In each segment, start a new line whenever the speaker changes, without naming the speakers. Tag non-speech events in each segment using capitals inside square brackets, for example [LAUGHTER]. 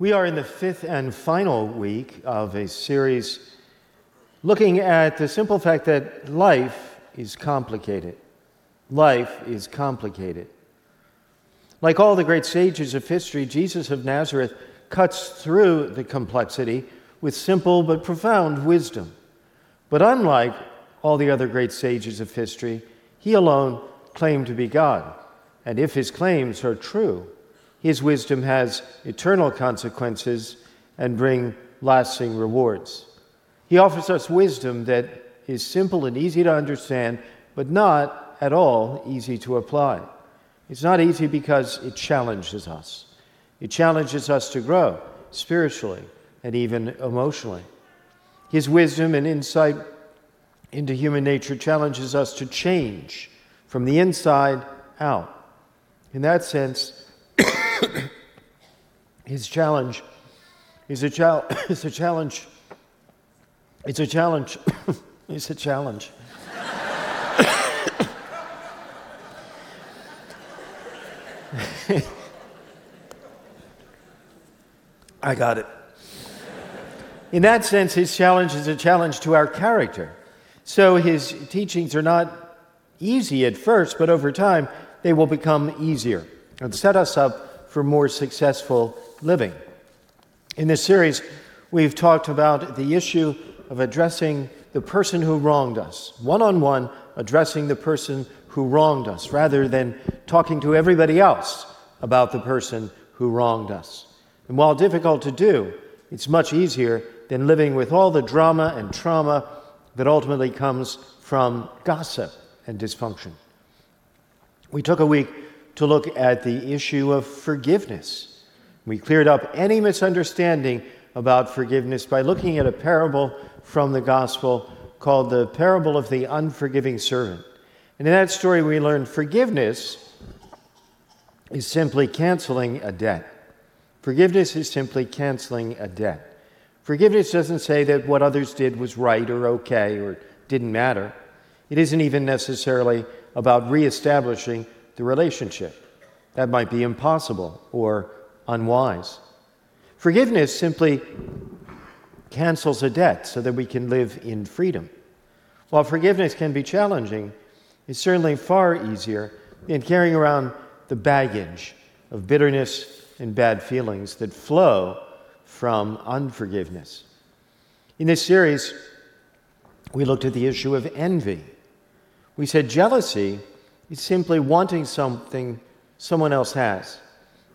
We are in the fifth and final week of a series looking at the simple fact that life is complicated. Life is complicated. Like all the great sages of history, Jesus of Nazareth cuts through the complexity with simple but profound wisdom. But unlike all the other great sages of history, he alone claimed to be God. And if his claims are true, his wisdom has eternal consequences and bring lasting rewards. He offers us wisdom that is simple and easy to understand, but not at all easy to apply. It's not easy because it challenges us. It challenges us to grow spiritually and even emotionally. His wisdom and insight into human nature challenges us to change from the inside out. In that sense, his challenge is a, chal- [COUGHS] is a challenge. It's a challenge. [COUGHS] it's a challenge. [COUGHS] I got it. In that sense, his challenge is a challenge to our character. So his teachings are not easy at first, but over time, they will become easier and set us up for more successful living. In this series, we've talked about the issue of addressing the person who wronged us, one on one, addressing the person who wronged us, rather than talking to everybody else about the person who wronged us. And while difficult to do, it's much easier than living with all the drama and trauma that ultimately comes from gossip and dysfunction. We took a week to look at the issue of forgiveness. We cleared up any misunderstanding about forgiveness by looking at a parable from the gospel called the parable of the unforgiving servant. And in that story, we learned forgiveness is simply canceling a debt. Forgiveness is simply canceling a debt. Forgiveness doesn't say that what others did was right or okay or didn't matter. It isn't even necessarily about reestablishing the relationship. That might be impossible or unwise. Forgiveness simply cancels a debt so that we can live in freedom. While forgiveness can be challenging, it's certainly far easier than carrying around the baggage of bitterness and bad feelings that flow from unforgiveness. In this series, we looked at the issue of envy. We said jealousy is simply wanting something someone else has.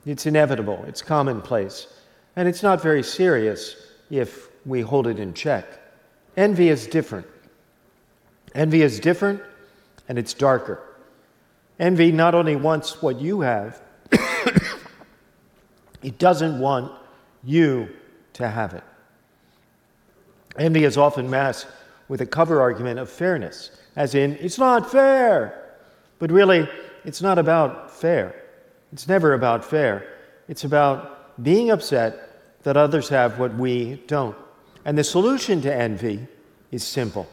It's inevitable, it's commonplace, and it's not very serious if we hold it in check. Envy is different. Envy is different and it's darker. Envy not only wants what you have, [COUGHS] it doesn't want you to have it. Envy is often masked with a cover argument of fairness as in, it's not fair. But really, it's not about fair. It's never about fair. It's about being upset that others have what we don't. And the solution to envy is simple.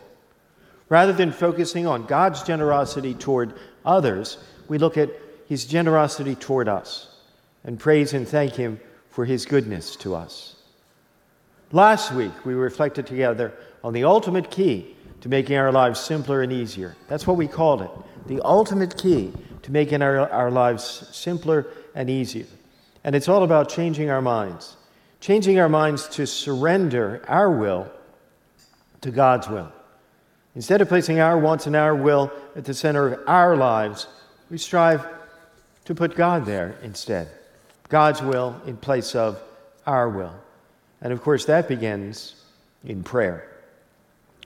Rather than focusing on God's generosity toward others, we look at his generosity toward us and praise and thank him for his goodness to us. Last week, we reflected together on the ultimate key to making our lives simpler and easier. That's what we called it the ultimate key to making our, our lives simpler and easier. And it's all about changing our minds, changing our minds to surrender our will to God's will. Instead of placing our wants and our will at the center of our lives, we strive to put God there instead. God's will in place of our will. And of course, that begins in prayer.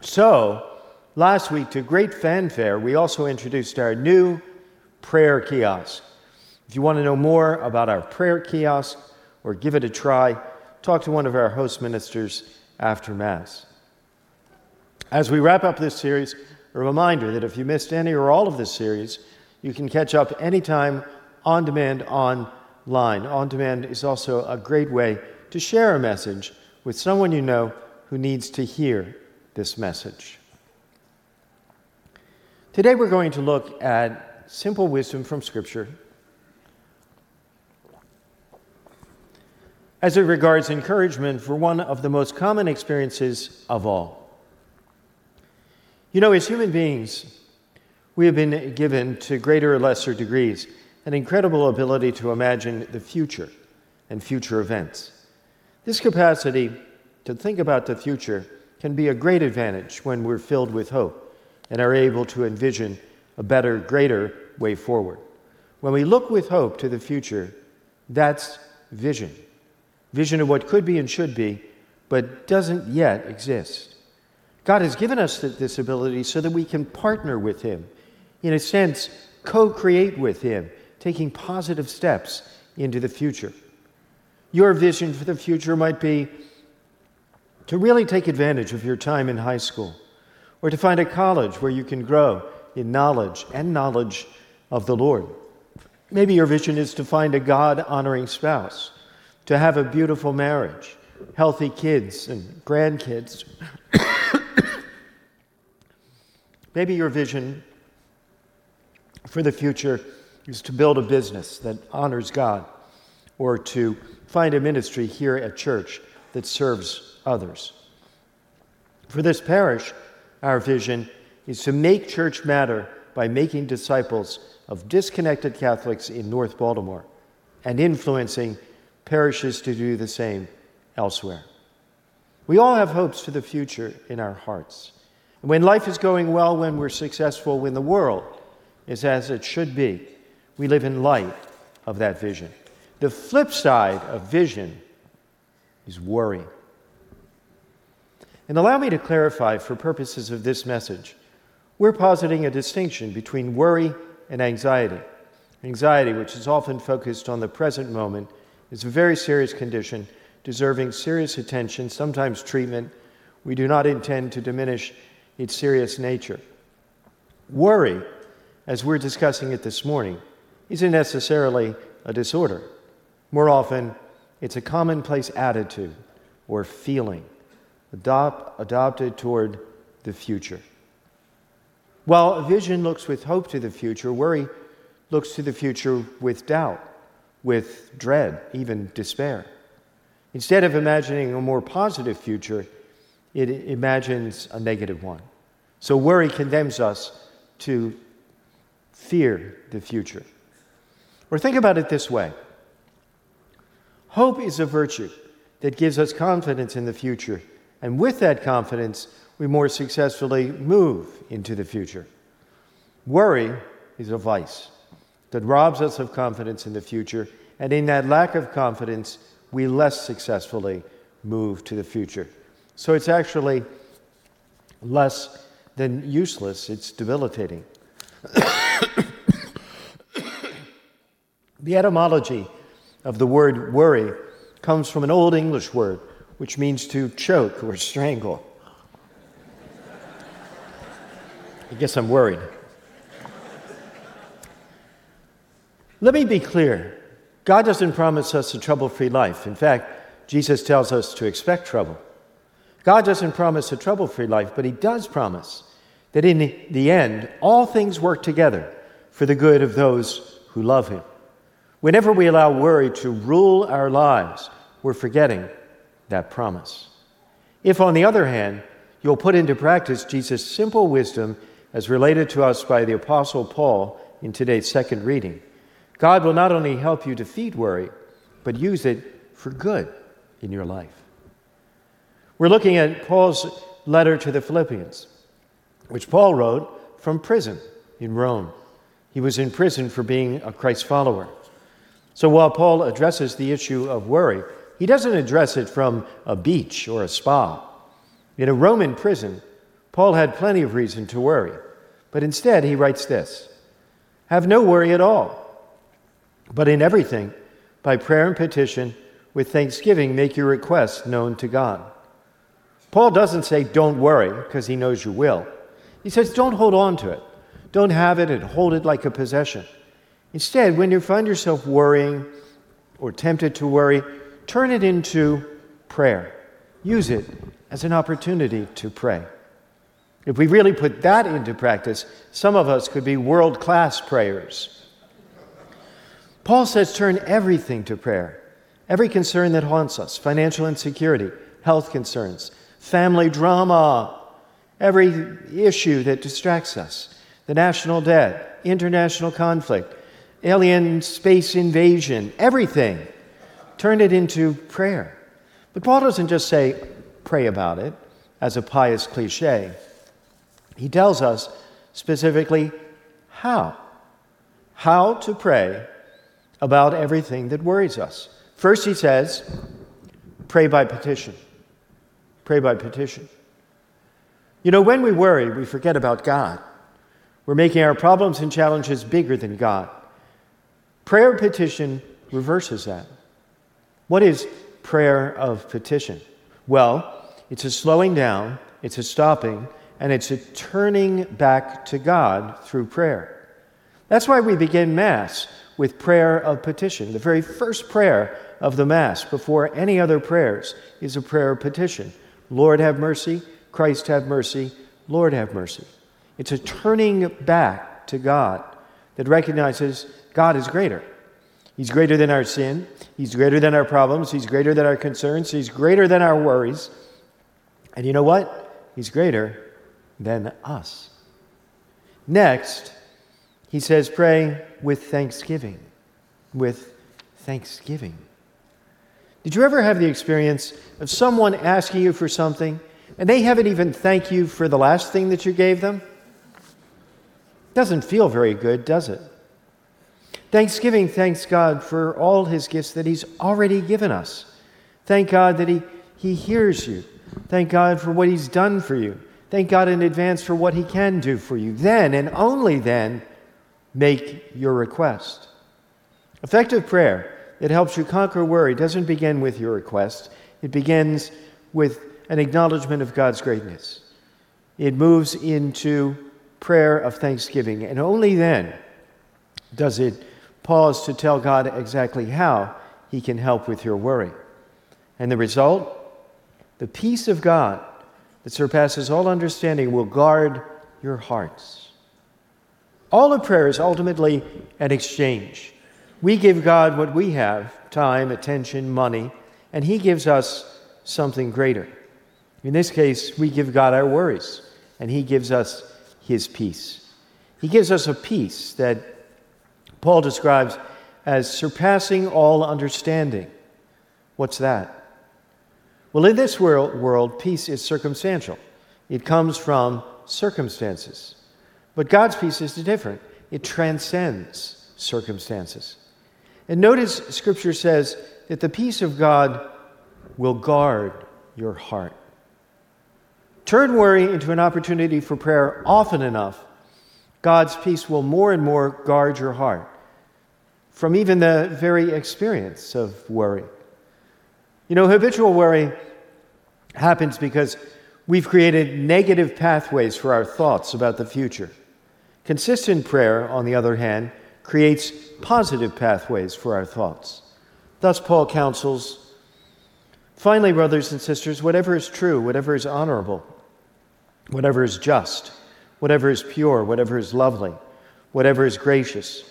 So, last week, to great fanfare, we also introduced our new prayer kiosk. If you want to know more about our prayer kiosk or give it a try, talk to one of our host ministers after Mass. As we wrap up this series, a reminder that if you missed any or all of this series, you can catch up anytime on demand online. On demand is also a great way to share a message with someone you know who needs to hear this message. Today we're going to look at simple wisdom from Scripture. as it regards encouragement for one of the most common experiences of all. You know, as human beings, we have been given to greater or lesser degrees an incredible ability to imagine the future and future events. This capacity to think about the future can be a great advantage when we're filled with hope and are able to envision a better, greater way forward. When we look with hope to the future, that's vision. Vision of what could be and should be, but doesn't yet exist. God has given us this ability so that we can partner with Him, in a sense, co create with Him, taking positive steps into the future. Your vision for the future might be to really take advantage of your time in high school, or to find a college where you can grow in knowledge and knowledge of the Lord. Maybe your vision is to find a God honoring spouse, to have a beautiful marriage, healthy kids and grandkids. [COUGHS] Maybe your vision for the future is to build a business that honors God or to find a ministry here at church that serves others. For this parish, our vision is to make church matter by making disciples of disconnected Catholics in North Baltimore and influencing parishes to do the same elsewhere. We all have hopes for the future in our hearts. And when life is going well, when we're successful, when the world is as it should be, we live in light of that vision. The flip side of vision is worry. And allow me to clarify for purposes of this message. We're positing a distinction between worry and anxiety. Anxiety, which is often focused on the present moment, is a very serious condition deserving serious attention, sometimes treatment. We do not intend to diminish its serious nature. Worry, as we're discussing it this morning, isn't necessarily a disorder. More often, it's a commonplace attitude or feeling adopt, adopted toward the future. While a vision looks with hope to the future, worry looks to the future with doubt, with dread, even despair. Instead of imagining a more positive future, it imagines a negative one. So worry condemns us to fear the future. Or think about it this way Hope is a virtue that gives us confidence in the future, and with that confidence, we more successfully move into the future. Worry is a vice that robs us of confidence in the future, and in that lack of confidence, we less successfully move to the future. So it's actually less than useless, it's debilitating. [COUGHS] the etymology of the word worry comes from an Old English word which means to choke or strangle. I guess I'm worried. Let me be clear God doesn't promise us a trouble free life. In fact, Jesus tells us to expect trouble. God doesn't promise a trouble free life, but He does promise that in the end, all things work together for the good of those who love Him. Whenever we allow worry to rule our lives, we're forgetting that promise. If, on the other hand, you'll put into practice Jesus' simple wisdom as related to us by the Apostle Paul in today's second reading, God will not only help you defeat worry, but use it for good in your life. We're looking at Paul's letter to the Philippians, which Paul wrote from prison in Rome. He was in prison for being a Christ follower. So while Paul addresses the issue of worry, he doesn't address it from a beach or a spa. In a Roman prison, Paul had plenty of reason to worry, but instead he writes this Have no worry at all, but in everything, by prayer and petition, with thanksgiving, make your requests known to God. Paul doesn't say, Don't worry, because he knows you will. He says, Don't hold on to it. Don't have it and hold it like a possession. Instead, when you find yourself worrying or tempted to worry, turn it into prayer. Use it as an opportunity to pray. If we really put that into practice, some of us could be world class prayers. Paul says, turn everything to prayer. every concern that haunts us financial insecurity, health concerns, family drama, every issue that distracts us, the national debt, international conflict, alien space invasion, everything. Turn it into prayer. But Paul doesn't just say, pray about it as a pious cliche. He tells us specifically how. How to pray about everything that worries us. First, he says, pray by petition. Pray by petition. You know, when we worry, we forget about God. We're making our problems and challenges bigger than God. Prayer petition reverses that. What is prayer of petition? Well, it's a slowing down, it's a stopping, and it's a turning back to God through prayer. That's why we begin Mass with prayer of petition. The very first prayer of the Mass, before any other prayers, is a prayer of petition Lord have mercy, Christ have mercy, Lord have mercy. It's a turning back to God that recognizes God is greater. He's greater than our sin, He's greater than our problems, He's greater than our concerns, He's greater than our worries. And you know what? He's greater than us. Next, he says, pray with thanksgiving. With thanksgiving. Did you ever have the experience of someone asking you for something and they haven't even thanked you for the last thing that you gave them? Doesn't feel very good, does it? Thanksgiving thanks God for all his gifts that he's already given us. Thank God that he, he hears you. Thank God for what he's done for you. Thank God in advance for what he can do for you. Then and only then make your request. Effective prayer that helps you conquer worry doesn't begin with your request, it begins with an acknowledgement of God's greatness. It moves into prayer of thanksgiving, and only then does it pause to tell God exactly how He can help with your worry. And the result? The peace of God that surpasses all understanding will guard your hearts. All of prayer is ultimately an exchange. We give God what we have time, attention, money, and He gives us something greater. In this case, we give God our worries, and He gives us His peace. He gives us a peace that Paul describes as surpassing all understanding. What's that? Well, in this world, peace is circumstantial, it comes from circumstances. But God's peace is different, it transcends circumstances. And notice Scripture says that the peace of God will guard your heart. Turn worry into an opportunity for prayer often enough, God's peace will more and more guard your heart from even the very experience of worry. You know, habitual worry happens because we've created negative pathways for our thoughts about the future. Consistent prayer, on the other hand, creates positive pathways for our thoughts. Thus, Paul counsels finally, brothers and sisters, whatever is true, whatever is honorable, whatever is just, whatever is pure, whatever is lovely, whatever is gracious,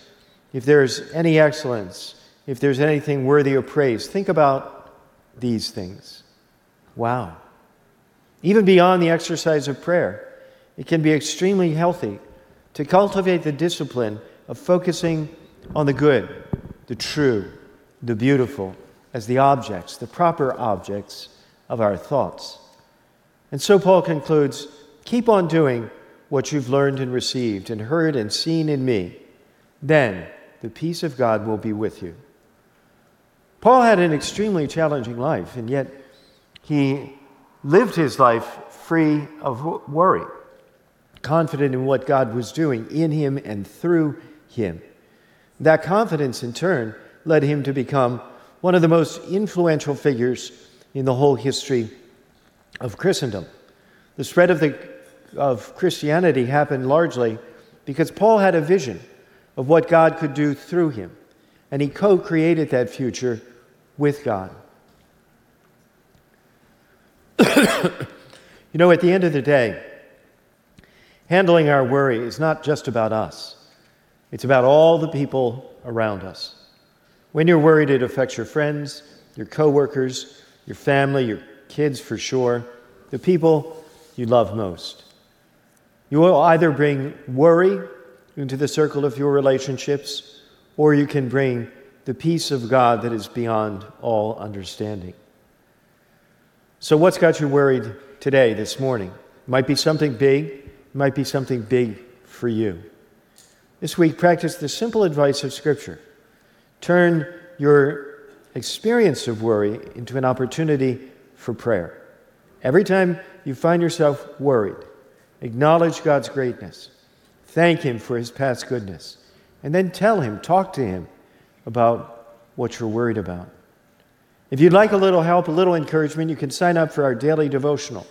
if there's any excellence, if there's anything worthy of praise, think about these things. Wow. Even beyond the exercise of prayer, it can be extremely healthy to cultivate the discipline of focusing on the good, the true, the beautiful as the objects, the proper objects of our thoughts. And so Paul concludes keep on doing what you've learned and received and heard and seen in me. Then the peace of God will be with you. Paul had an extremely challenging life, and yet he lived his life free of worry confident in what God was doing in him and through him. That confidence, in turn, led him to become one of the most influential figures in the whole history of Christendom. The spread of, the, of Christianity happened largely because Paul had a vision of what God could do through him, and he co created that future with God. [COUGHS] you know, at the end of the day, Handling our worry is not just about us, it's about all the people around us. When you're worried, it affects your friends, your coworkers, your family, your kids for sure, the people you love most. You will either bring worry into the circle of your relationships, or you can bring the peace of God that is beyond all understanding. So, what's got you worried today, this morning? It might be something big, it might be something big for you. This week, practice the simple advice of Scripture. Turn your experience of worry into an opportunity for prayer. Every time you find yourself worried, acknowledge God's greatness, thank Him for His past goodness, and then tell Him, talk to Him about what you're worried about. If you'd like a little help, a little encouragement, you can sign up for our daily devotional.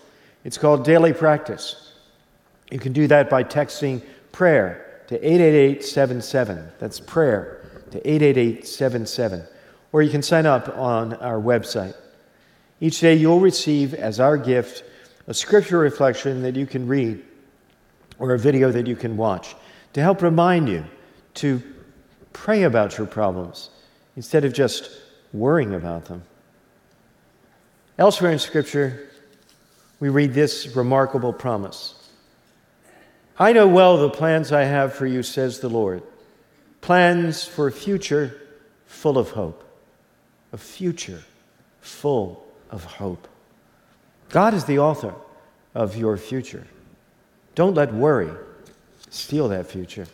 It's called Daily Practice. You can do that by texting prayer to 88877. That's prayer to 88877. Or you can sign up on our website. Each day you'll receive as our gift a scripture reflection that you can read or a video that you can watch to help remind you to pray about your problems instead of just worrying about them. Elsewhere in Scripture, we read this remarkable promise I know well the plans I have for you, says the Lord plans for a future full of hope, a future full of hope. God is the author of your future. Don't let worry steal that future.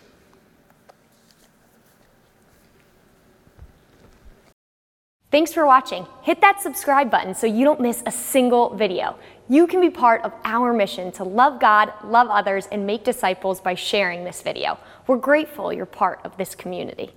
Thanks for watching. Hit that subscribe button so you don't miss a single video. You can be part of our mission to love God, love others, and make disciples by sharing this video. We're grateful you're part of this community.